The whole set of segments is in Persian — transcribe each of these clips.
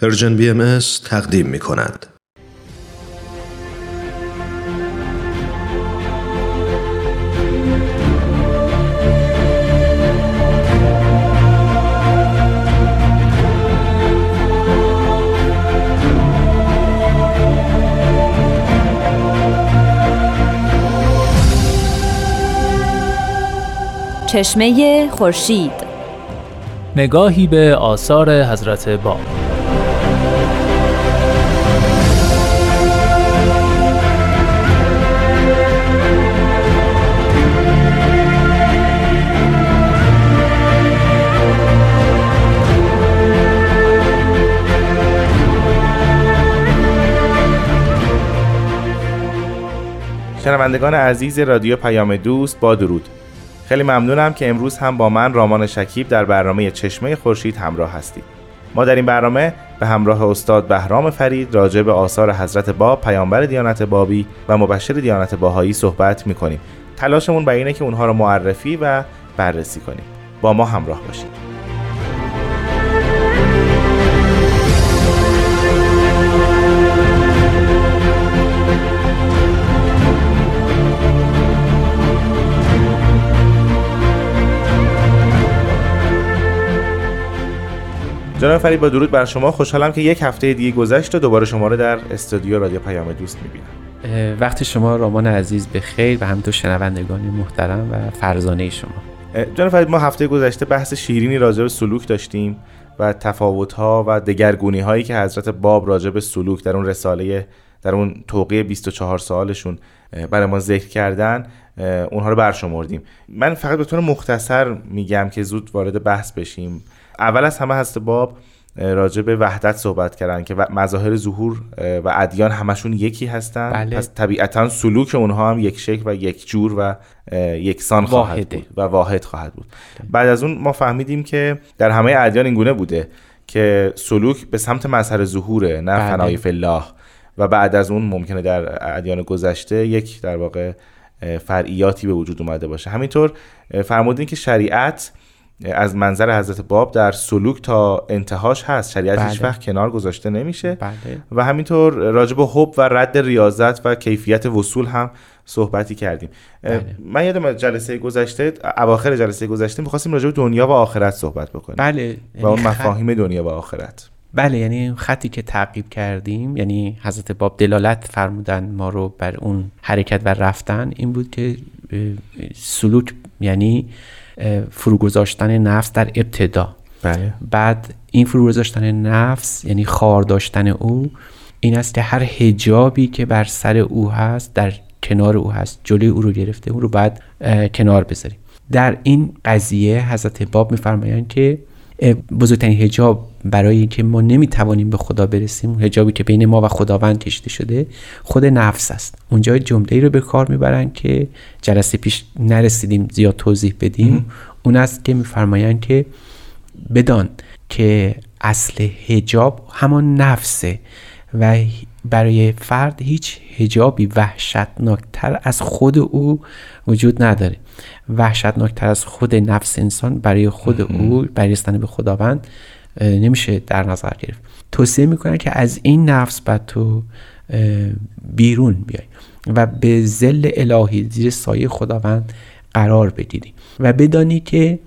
پرژن بی ام تقدیم می کند. چشمه خورشید نگاهی به آثار حضرت باب شنوندگان عزیز رادیو پیام دوست با درود. خیلی ممنونم که امروز هم با من رامان شکیب در برنامه چشمه خورشید همراه هستید. ما در این برنامه به همراه استاد بهرام فرید راجع به آثار حضرت باب پیامبر دیانت بابی و مبشر دیانت باهایی صحبت می‌کنیم. تلاشمون بر اینه که اونها رو معرفی و بررسی کنیم. با ما همراه باشید. جناب فرید با درود بر شما. خوشحالم که یک هفته دیگه گذشت و دوباره شما رو در استودیو رادیو پیام دوست می‌بینم. وقتی شما رامان عزیز به خیر و همینطور شنوندگان محترم و فرزانه شما. جناب فرید ما هفته گذشته بحث شیرینی راجع به سلوک داشتیم و تفاوت ها و دگرگونی هایی که حضرت باب راجع به سلوک در اون رساله در اون توقیه 24 سالشون برای ما ذکر کردن اونها رو برشمردیم. من فقط به طور مختصر میگم که زود وارد بحث بشیم. اول از همه هست باب راجع به وحدت صحبت کردن که مظاهر ظهور و ادیان همشون یکی هستن. بله. پس طبیعتا سلوک اونها هم یک شکل و یک جور و یکسان خواهد بود و واحد خواهد بود. بعد از اون ما فهمیدیم که در همه ادیان اینگونه بوده که سلوک به سمت مظهر ظهوره نه بله. فنای فلاح و بعد از اون ممکنه در ادیان گذشته یک در واقع فرعیاتی به وجود اومده باشه. همینطور فرمودین که شریعت از منظر حضرت باب در سلوک تا انتهاش هست. شریعت بله. هیچ وقت کنار گذاشته نمیشه. بله. و همینطور راجب حب و رد ریاضت و کیفیت وصول هم صحبتی کردیم. بله. من یادم از جلسه گذشته اواخر جلسه گذشته می‌خواستیم راجب دنیا و آخرت صحبت بکنیم. بله. و اون یعنی مفاهیم دنیا و آخرت. بله یعنی خطی که تعقیب کردیم یعنی حضرت باب دلالت فرمودن ما رو بر اون حرکت و رفتن این بود که سلوک یعنی فروگذاشتن نفس در ابتدا. بله. بعد این فروگذاشتن نفس یعنی خار داشتن او این است که هر هجابی که بر سر او هست در کنار او هست جلوی او رو گرفته اون رو باید اه، کنار بذاریم. در این قضیه حضرت باب میفرمایند که بزرگترین هجاب برای اینکه ما نمی‌توانیم به خدا برسیم اون هجابی که بین ما و خداوند کشیده شده خود نفس است. اونجا جمله ای رو به کار می‌برن که جلسه پیش نرسیدیم زیاد توضیح بدیم. اون است که میفرمایند که بدان که اصل هجاب همان نفسه و برای فرد هیچ هجابی وحشتناکتر از خود او وجود نداره. وحشتناکتر از خود نفس انسان برای خود او برای رسیدن به خداوند نمیشه در نظر گرفت. توصیه می‌کنن که از این نفس بعد تو بیرون بیای و به زل الهی زیر سایه خداوند قرار بگیری و بدانی که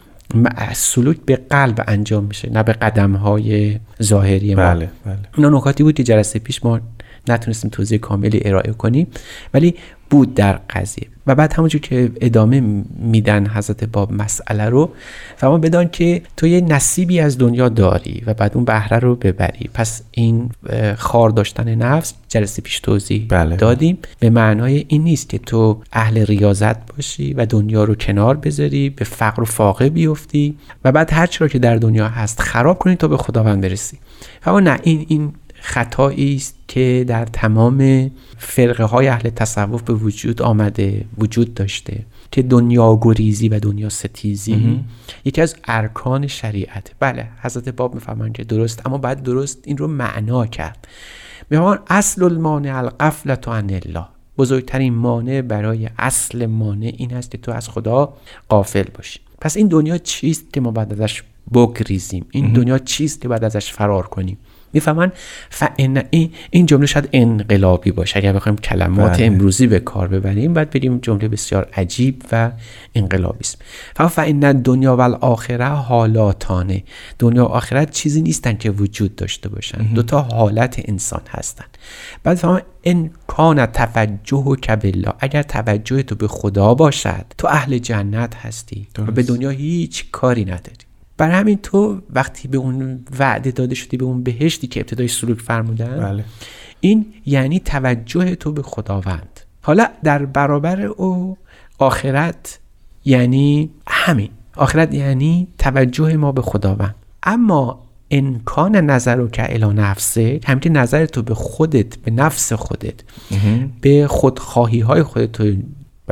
سلوک به قلب انجام میشه نه به قدم های ظاهری ما. بله بله. اینا نکاتی بود که جلسه پیش ما نتونستیم توضیح کاملی ارائه کنیم. ولی بود در قضیه. و بعد همونجور که ادامه میدن حضرت باب مسئله رو فهمان بدان که تو یه نصیبی از دنیا داری و بعد اون بهره رو ببری. پس این خار داشتن نفس جلسه پیش توضیح بله. دادیم. به معنای این نیست که تو اهل ریاضت باشی و دنیا رو کنار بذاری به فقر و فاقه بیفتی و بعد هر چی را که در دنیا هست خراب کنی تا به خداوند برسی. اما نه این این خطایی است که در تمام فرقه های اهل تصوف به وجود آمده وجود داشته که دنیا گریزی و دنیا ستیزی یکی از ارکان شریعت. بله حضرت باب می‌فهمن که درست اما بعد درست این رو معنا کرد. میفهمان اصل المانع القفلت عن الله. بزرگترین مانع برای اصل مانع این است که تو از خدا قافل باشی. پس این دنیا چیست که ما بعد ازش بگریزیم؟ این دنیا چیست که بعد ازش فرار کنیم؟ می‌فهمن. فان این این جمله شاید انقلابی باشه. اگر بخوایم کلمات بله. امروزی به کار ببریم بعد بریم جمله بسیار عجیب و انقلابی است. فان دنیا و الاخره حالاتانه. دنیا و آخرت چیزی نیستن که وجود داشته باشن. دو تا حالت انسان هستن. بعد فهم ان کان توجه کبلا اگر توجه تو به خدا باشد تو اهل جنت هستی. و به دنیا هیچ کاری نداری. بر همین تو وقتی به اون وعده داده شدی به اون بهشتی که ابتدای سلوک فرمودن بله. این یعنی توجه تو به خداوند. حالا در برابر او آخرت یعنی همین. آخرت یعنی توجه ما به خداوند. اما امکان نظر رو که الا نفسه همین نظر تو به خودت به نفس خودت به خودخواهی های خودت تو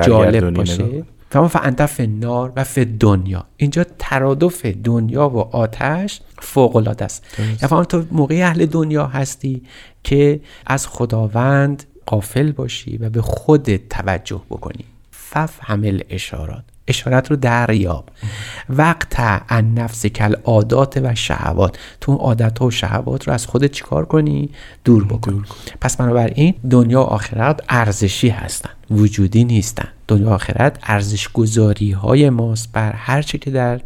جالب باشه. فما فانت فی النار و فی دنیا اینجا ترادف دنیا و آتش فوق العاده است یعنی تو موقع اهل دنیا هستی که از خداوند قافل باشی و به خودت توجه بکنی. ففهم الاشارات اشارت رو دریاب. وقت ان نفس کل عادات و شهوات. تو اون عادت و شهوات رو از خودت چیکار کنی؟ دور بکن. پس بنابراین دنیا و آخرت ارزشی هستن. وجودی نیستن. دنیا و آخرت ارزش گذاری های ماست بر هر چی که در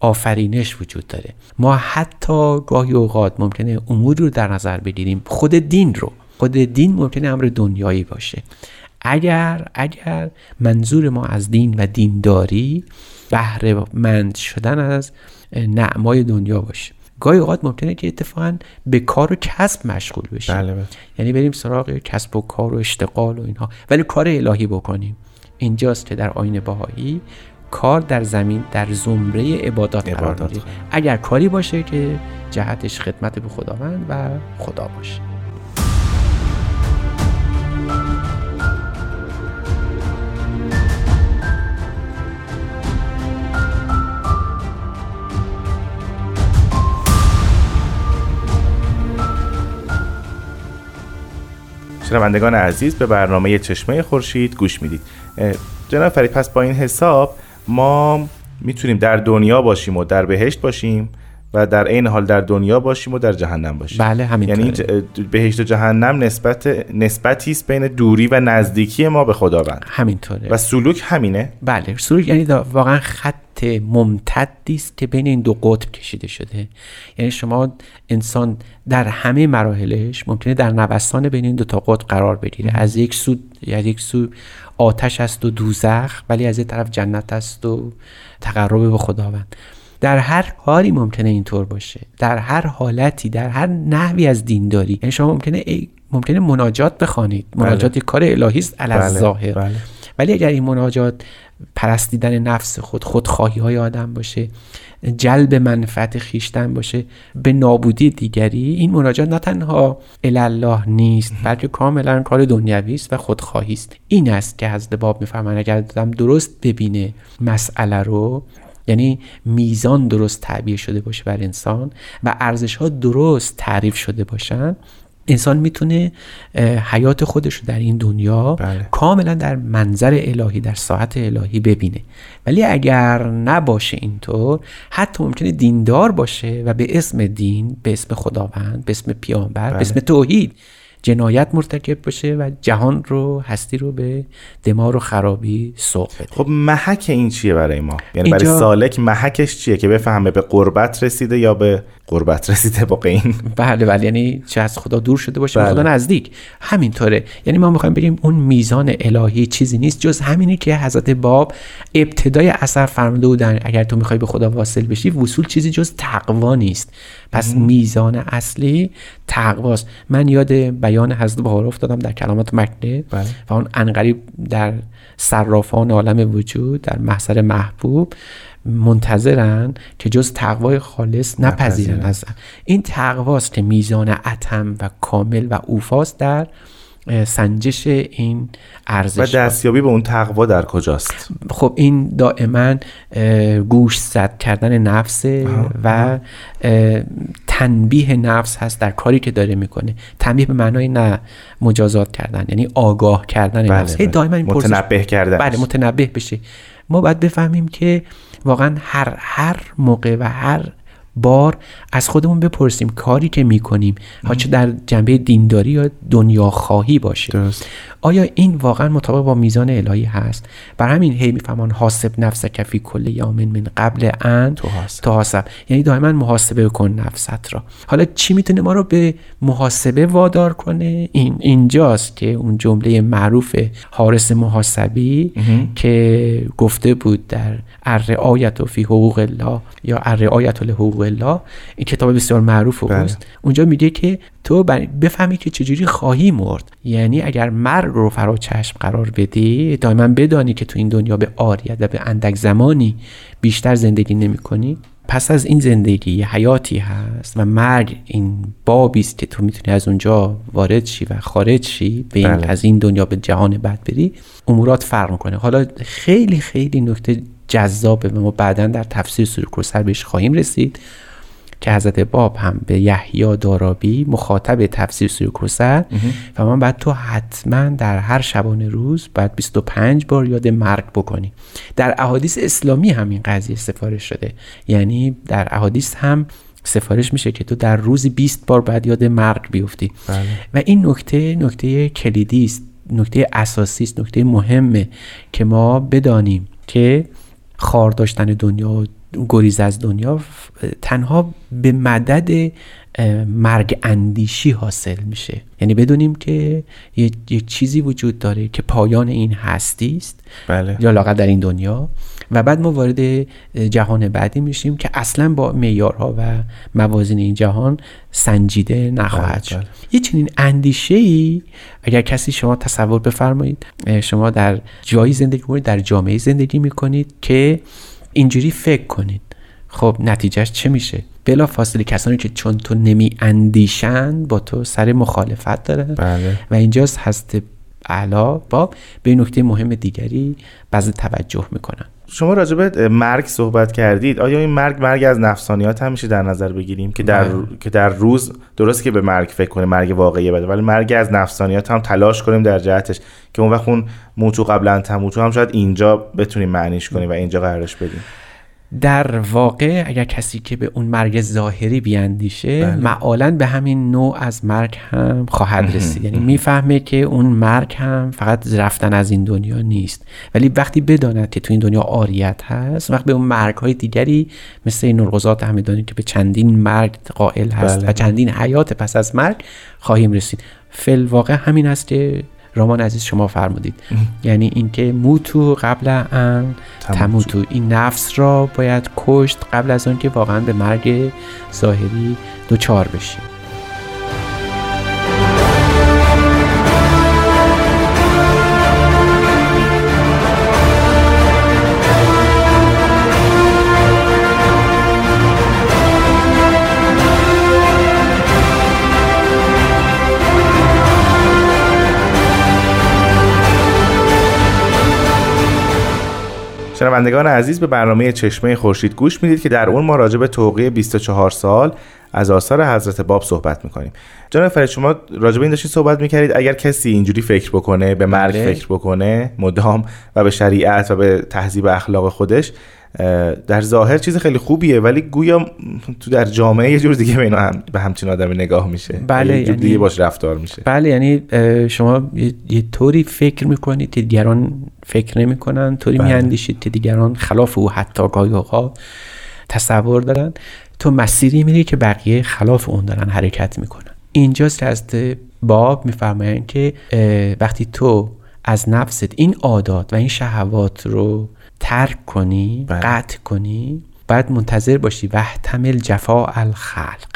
آفرینش وجود داره. ما حتی گاهی اوقات ممکنه اموری رو در نظر بگیریم. خود دین رو. خود دین ممکنه امر دنیایی باشه. اگر اگر منظور ما از دین و دینداری بهره مند شدن از نعمای دنیا باشه. گاهی اوقات ممکنه که اتفاقا به کار و کسب مشغول بشیم. بله بله. یعنی بریم سراغ کسب و کار و اشتغال و اینها. ولی کار الهی بکنیم. اینجاست که در آین باهایی کار در زمین در زمره عبادات قرار اگر کاری باشه که جهتش خدمت به خداوند و خدا باشه. شنوندگان عزیز به برنامه چشمه خورشید گوش می‌دید. جناب فرید پس با این حساب ما می‌تونیم در دنیا باشیم و در بهشت باشیم. و در عین حال در دنیا باشیم و در جهنم باشیم. بله همینطوره. یعنی ج- بهشت و جهنم نسبت نسبتی است بین دوری و نزدیکی ما به خداوند. همینطوره. و سلوک همینه. بله سلوک یعنی واقعا خط ممتدی است که بین این دو قطب کشیده شده. یعنی شما انسان در همه مراحلش ممکنه در نوسان بین این دو تا قطب قرار بگیره. از یک سو از یک سو آتش است و دوزخ ولی از یک طرف جنت است و تقرب به خداوند. در هر کاری ممکنه اینطور باشه. در هر حالتی در هر نحوی از دینداری یعنی شما ممکنه ممکنه مناجات بخوانید. مناجات یک کار الهی است علی بله، ظاهر بله. ولی اگر این مناجات پرستیدن نفس خود خودخواهی های آدم باشه جلب منفعت خیشتن باشه به نابودی دیگری این مناجات نه تنها الله نیست بلکه کاملا کار دنیوی است و خودخواهی است. این است که حضرت باب می‌فهمن اگر آدم درست ببینه مسئله رو یعنی میزان درست تعبیر شده باشه بر انسان و ارزش ها درست تعریف شده باشن انسان می‌تونه حیات خودش رو در این دنیا بله. کاملا در منظر الهی در ساعت الهی ببینه ولی اگر نباشه اینطور حتی ممکنه دیندار باشه و به اسم دین به اسم خداوند به اسم پیامبر به اسم توحید جنایت مرتکب باشه و جهان رو هستی رو به دمار و خرابی سوق بده. خب محک این چیه برای ما؟ یعنی برای اینجا- سالک محکش چیه که بفهمه به قربت رسیده یا به قربت رسیده با این بله بله. یعنی چه از خدا دور شده باشه بله. خدا نزدیک. همینطوره. یعنی ما می‌خوایم بریم اون میزان الهی چیزی نیست. جز همینی که حضرت باب ابتدای اثر فرموده بودن اگر تو می‌خوای به خدا واصل بشی وصول چیزی جز تقوا نیست. پس میزان اصلی تقواست. من یاد بیان حضرت بهار افتادم در کلمات مکنه بله. و اون انقریب در صرافان عالم وجود در محضر محبوب. منتظرن که جز تقوای خالص نپذیرن. از این تقواست که میزان اتم و کامل و اوفاست در سنجش این و ارزش دستیابی به اون تقوا در کجاست؟ خب این دائما گوش زد کردن نفس و تنبیه نفس هست در کاری که داره می‌کنه. تنبیه به معنای نه مجازات کردن یعنی آگاه کردن بله، نفس. بله. دائما متنبه کردن بله متنبه بشه. ما باید بفهمیم که واقعا هر هر موقع و هر بار از خودمون بپرسیم کاری که می‌کنیم. ها چه در جنبه دینداری یا دنیا خواهی باشه. درست. آیا این واقعا مطابق با میزان الهی هست؟ بر همین هی میفهمان حاسب نفس کفی کل یامن من قبل ان تحاسب. تحاسب یعنی دائما محاسبه کن نفست را. حالا چی می‌تونه ما رو به محاسبه وادار کنه؟ این اینجاست که اون جمله معروف حارس محاسبی که گفته بود در الرعایت فی حقوق الله یا الرعایت لحقوق الله این کتاب بسیار معروف بله. اوست. اونجا میگه که تو بفهمی که چجوری خواهی مرد. یعنی اگر مرگ رو فرا چشم قرار بدی دائما بدانی که تو این دنیا به آریت و به اندک زمانی بیشتر زندگی نمی کنی. پس از این زندگی حیاتی هست و مرگ این بابی است که تو می‌تونی از اونجا وارد شی و خارج شی به این بله. از این دنیا به جهان بعد بری. امورات فرق می‌کنه. حالا خیلی خیلی نکته جذابه و ما بعدا در تفسیر سوره کوثر بهش خواهیم رسید که حضرت باب هم به یحیی دارابی مخاطب تفسیر سوره کوثر و من بعد تو حتما در هر شبانه روز بعد 25 بار یاد مرگ بکنی. در احادیث اسلامی هم این قضیه سفارش شده. یعنی در احادیث هم سفارش میشه که تو در روزی 20 بار بعد یاد مرگ بیفتی. و این نکته نکته کلیدی است نکته اساسی است نکته مهمه که ما بدانیم که خار داشتن دنیا و گریز از دنیا تنها به مدد مرگ اندیشی حاصل میشه. یعنی بدونیم که یه, یه چیزی وجود داره که پایان این هستی است. بله. یا لاقل در این دنیا. و بعد ما وارد جهان بعدی میشیم که اصلا با معیارها و موازین این جهان سنجیده نخواهد بله، شد. بله. یه چنین اندیشه ای اگر کسی شما تصور بفرمایید شما در جایی زندگی کنید در جامعه زندگی می‌کنید که اینجوری فکر کنید. خب نتیجهش چه میشه؟ بلا فاصله کسانی که چون تو نمی اندیشند با تو سر مخالفت دارن. بله. و اینجاست هست اعلا با به نکته مهم دیگری بعض توجه می‌کنن. شما راجع به مرگ صحبت کردید آیا این مرگ مرگ از نفسانیات هم میشه در نظر بگیریم که در. که در روز درست که به مرگ فکر کنیم مرگ واقعی بده ولی مرگ از نفسانیات هم تلاش کنیم در جهتش که اون وقت اون موتو قبلا تموتو هم شاید اینجا بتونیم معنیش کنیم و اینجا قرارش بدیم در واقع اگر کسی که به اون مرگ ظاهری بیاندیشه بله. معالا به همین نوع از مرگ هم خواهد رسید. یعنی می‌فهمه که اون مرگ هم فقط رفتن از این دنیا نیست. ولی وقتی بداند که تو این دنیا آریت هست وقت به اون مرگ های دیگری مثل این نرغزات همدانی که به چندین مرگ قائل هست بله. و چندین حیات پس از مرگ خواهیم رسید. فل واقع همین است که رامان عزیز شما فرمودید. یعنی اینکه موتو قبل ان تموتو. این نفس را باید کشت قبل از آن که واقعا به مرگ ظاهری دوچار بشیم. شنوندگان عزیز به برنامه چشمه خورشید گوش می‌دید که در اون ما راجع به توقیه 24 سال از آثار حضرت باب صحبت می‌کنیم جناب فرید شما راجع به این داشتید صحبت می‌کردید اگر کسی اینجوری فکر بکنه به مرگ بله. فکر بکنه مدام و به شریعت و به تهذیب اخلاق خودش در ظاهر چیز خیلی خوبیه ولی گویا تو در جامعه یه جور دیگه به, اینا هم به همچین آدمی نگاه میشه. بله، یه جور یعنی- دیگه باش رفتار میشه. بله یعنی شما یه, طوری فکر می‌کنید که دیگران فکر نمی‌کنن طوری بله. میاندیشید که دیگران خلاف او حتی گاهی اوقات تصور دارن. تو مسیری میری که بقیه خلاف اون دارن حرکت می‌کنن. اینجاست که از باب میفرمایند که وقتی تو از نفست این عادات و این شهوات رو ترک کنی بله. قطع کنی باید منتظر باشی. وحتمل جفا الخلق.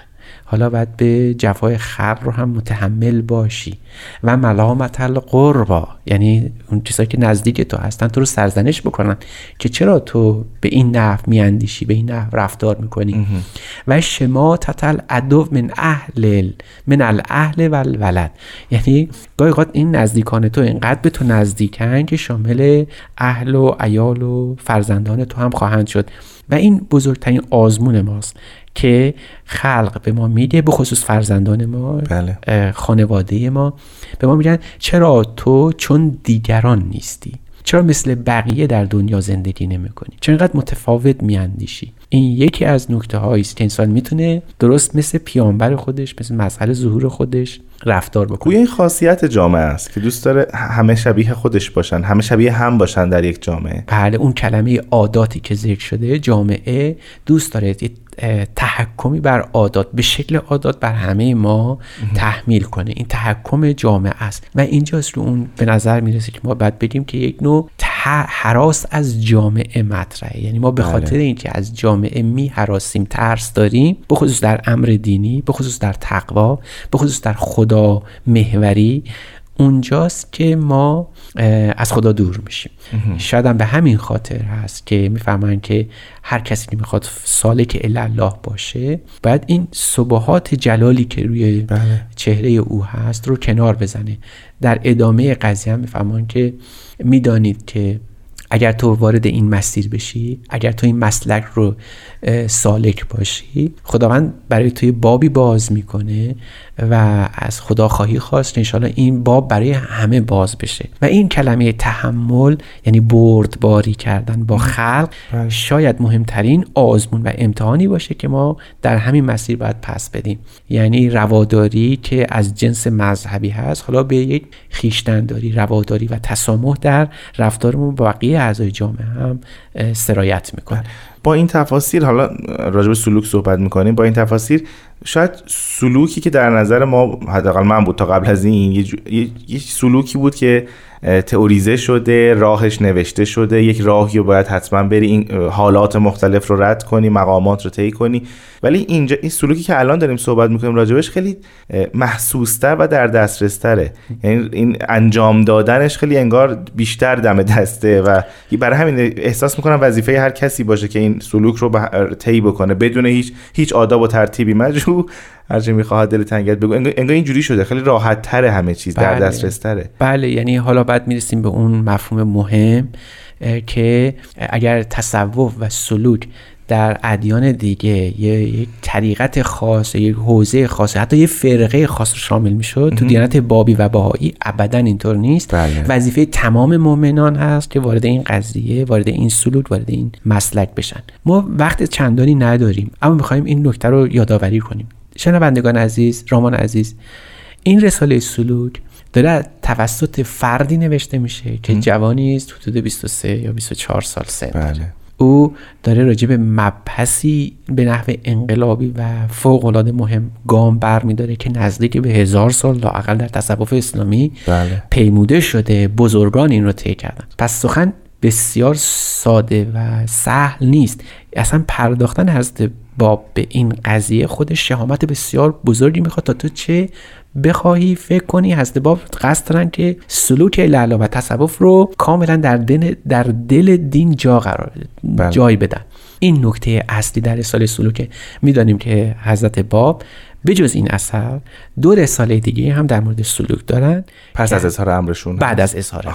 حالا باید به جفای خلق رو هم متحمل باشی. و ملامت القربا. یعنی اون چیزایی که نزدیک تو هستن تو رو سرزنش بکنن که چرا تو به این نحو میاندیشی به این نحو رفتار می‌کنی. و شما تتل ادو من اهل من الاهل و الولد. یعنی گاهی اوقات این نزدیکان تو اینقدر به تو نزدیکن که شامل اهل و عیال و فرزندان تو هم خواهند شد. و این بزرگترین آزمون ماست که خلق به ما میگه به خصوص فرزندان ما بله. خانواده ما. به ما میگن چرا تو چون دیگران نیستی؟ چرا مثل بقیه در دنیا زندگی نمی کنی چرا اینقدر متفاوت میاندیشی؟ این یکی از نکته هایی است که انسان می‌تونه درست مثل پیامبر خودش مثل مسئله ظهور خودش رفتار بکنه. گویا این خاصیت جامعه است که دوست داره همه شبیه خودش باشن همه شبیه هم باشن در یک جامعه. بله اون کلمه عاداتی که ذکر شده جامعه دوست داره تحکمی بر عادات به شکل عادات بر همه ما تحمیل کنه. این تحکم جامعه است. و اینجاست رو اون به نظر می‌رسه که ما باید بگیم که یک نوع حراس از جامعه مطرحه. یعنی ما به خاطر بله. اینکه از جامعه می حراسیم ترس داریم به خصوص در امر دینی به خصوص در تقوا به خصوص در خدا محوری اونجاست که ما از خدا دور میشیم. شاید هم به همین خاطر هست که می‌فهمن که هر کسی که می‌خواد سالک الله باشه باید این صبحات جلالی که روی بله. چهره او هست رو کنار بزنه. در ادامه قضیه هم می‌فهمن که می‌دانید که اگر تو وارد این مسیر بشی اگر تو این مسلک رو سالک باشی خداوند برای توی بابی باز می‌کنه و از خدا خواهی خواست. انشاءالله این باب برای همه باز بشه. و این کلمه تحمل یعنی بردباری کردن با خلق بله. شاید مهمترین آزمون و امتحانی باشه که ما در همین مسیر باید پس بدیم. یعنی رواداری که از جنس مذهبی هست. حالا به یک خیشتنداری رواداری و تسامح در رفتارمون با بقیه اعضای جامعه هم سرایت می‌کنه. بله. با این تفاصیل حالا راجع به سلوک صحبت می‌کنیم با این تفاصیل شاید سلوکی که در نظر ما حداقل من بود تا قبل از این یه, یه سلوکی بود که تئوریزه شده راهش نوشته شده. یک راهی رو باید حتما بری این حالات مختلف رو رد کنی مقامات رو طی کنی. ولی اینجا این سلوکی که الان داریم صحبت می‌کنیم راجبش خیلی محسوستر و در دسترس تره یعنی این انجام دادنش خیلی انگار بیشتر دم دسته و برای همین احساس می‌کنم وظیفه هر کسی باشه که این سلوک رو طی بکنه. بدون هیچ هیچ آداب و ترتیبی. مجبور هرچی می‌خواهد دل تنگت بگو. انگار اینجوری شده. خیلی راحت تره همه چیز بله. در دسترس تره بله یعنی حالا بعد می‌رسیم به اون مفهوم مهم که اگر تصوف و سلوک در ادیان دیگه یک طریقت خاص یک حوزه خاص حتی یه فرقه خاص شامل می‌شد تو دیانت بابی و بهایی ابدا اینطور نیست. بله. وظیفه تمام مؤمنان هست که وارد این قضیه وارد این سلوک وارد این مسلک بشن. ما وقت چندانی نداریم اما می‌خوایم این نکته رو یادآوری کنیم. شنوندگان عزیز رامان عزیز این رساله سلوک داره توسط فردی نوشته میشه که جوانی است حدود 23 یا 24 سال سن. بله. او داره راجع به مبحثی به نحو انقلابی و فوق العاده مهم گام برمیداره که نزدیک به هزار سال لاقل در تصوف اسلامی بله. پیموده شده. بزرگان این رو طی کردن. پس سخن بسیار ساده و سهل نیست. اصلا پرداختن حضرت باب به این قضیه خود شهامت بسیار بزرگی می‌خواد تا تو چه بخواهی فکر کنی حضرت باب قصد دارن که سلوک لالا و تصوف رو کاملا در دل, در دل دین جا قرار بله. جای بدن. این نکته اصلی در رساله سلوک. می‌دانیم که حضرت باب بجز این اثر دو رساله دیگه هم در مورد سلوک دارن پس از اظهار امرشون. بعد از اظهار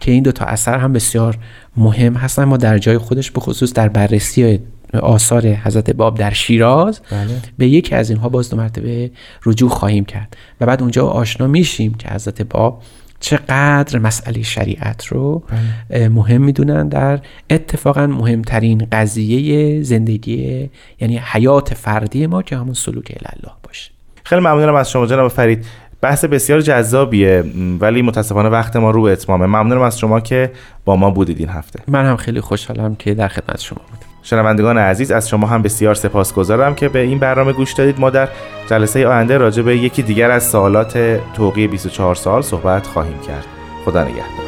که این دو تا اثر هم بسیار مهم هستن. ما در جای خودش به خصوص در بررسی آثار حضرت باب در شیراز بله. به یکی از اینها باز دو مرتبه رجوع خواهیم کرد. و بعد اونجا آشنا میشیم که حضرت باب چقدر مسئله شریعت رو بله. مهم می‌دونن در اتفاقا مهمترین قضیه زندگی یعنی حیات فردی ما که همون سلوک الله باشه. خیلی ممنونم از شما جناب فرید. بحث بسیار جذابیه ولی متاسفانه وقت ما رو به اتمامه. ممنونم از شما که با ما بودید این هفته. من هم خیلی خوشحالم که در خدمت شما بودم. شنوندگان عزیز از شما هم بسیار سپاسگزارم که به این برنامه گوش دادید. ما در جلسه آینده راجع به یکی دیگر از سوالات توقی 24 سال صحبت خواهیم کرد. خدا نگهدار.